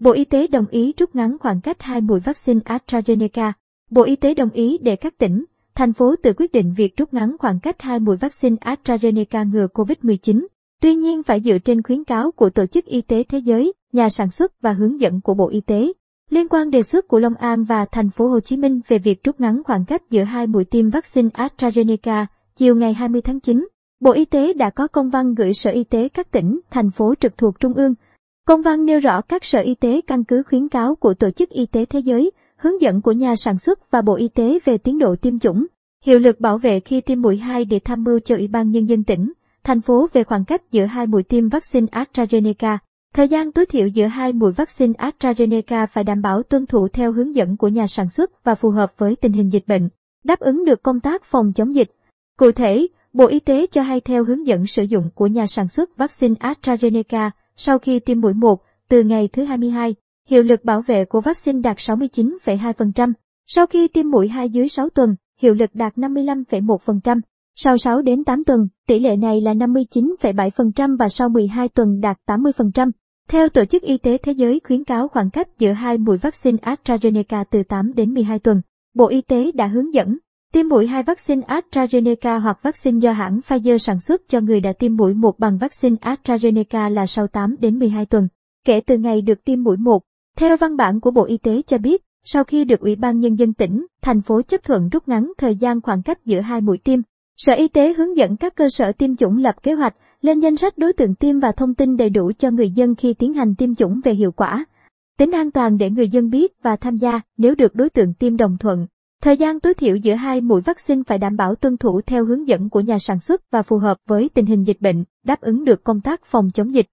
Bộ Y tế đồng ý rút ngắn khoảng cách hai mũi vaccine AstraZeneca. Bộ Y tế đồng ý để các tỉnh, thành phố tự quyết định việc rút ngắn khoảng cách hai mũi vaccine AstraZeneca ngừa COVID-19. Tuy nhiên phải dựa trên khuyến cáo của Tổ chức Y tế Thế giới, nhà sản xuất và hướng dẫn của Bộ Y tế. Liên quan đề xuất của Long An và thành phố Hồ Chí Minh về việc rút ngắn khoảng cách giữa hai mũi tiêm vaccine AstraZeneca, chiều ngày 20 tháng 9, Bộ Y tế đã có công văn gửi Sở Y tế các tỉnh, thành phố trực thuộc Trung ương. Công văn nêu rõ các sở y tế căn cứ khuyến cáo của Tổ chức Y tế Thế giới, hướng dẫn của nhà sản xuất và Bộ Y tế về tiến độ tiêm chủng, hiệu lực bảo vệ khi tiêm mũi 2 để tham mưu cho Ủy ban Nhân dân tỉnh, thành phố về khoảng cách giữa hai mũi tiêm vaccine AstraZeneca. Thời gian tối thiểu giữa hai mũi vaccine AstraZeneca phải đảm bảo tuân thủ theo hướng dẫn của nhà sản xuất và phù hợp với tình hình dịch bệnh, đáp ứng được công tác phòng chống dịch. Cụ thể, Bộ Y tế cho hay theo hướng dẫn sử dụng của nhà sản xuất vaccine AstraZeneca, sau khi tiêm mũi 1, từ ngày thứ 22, hiệu lực bảo vệ của vaccine đạt 69,2%. Sau khi tiêm mũi 2 dưới 6 tuần, hiệu lực đạt 55,1%. Sau 6 đến 8 tuần, tỷ lệ này là 59,7% và sau 12 tuần đạt 80%. Theo Tổ chức Y tế Thế giới khuyến cáo khoảng cách giữa hai mũi vaccine AstraZeneca từ 8 đến 12 tuần, Bộ Y tế đã hướng dẫn tiêm mũi 2 vaccine AstraZeneca hoặc vaccine do hãng Pfizer sản xuất cho người đã tiêm mũi 1 bằng vaccine AstraZeneca là sau 8 đến 12 tuần, kể từ ngày được tiêm mũi 1. Theo văn bản của Bộ Y tế cho biết, sau khi được Ủy ban Nhân dân tỉnh, thành phố chấp thuận rút ngắn thời gian khoảng cách giữa hai mũi tiêm, Sở Y tế hướng dẫn các cơ sở tiêm chủng lập kế hoạch, lên danh sách đối tượng tiêm và thông tin đầy đủ cho người dân khi tiến hành tiêm chủng về hiệu quả. Tính an toàn để người dân biết và tham gia nếu được đối tượng tiêm đồng thuận. Thời gian tối thiểu giữa hai mũi vaccine phải đảm bảo tuân thủ theo hướng dẫn của nhà sản xuất và phù hợp với tình hình dịch bệnh, đáp ứng được công tác phòng chống dịch.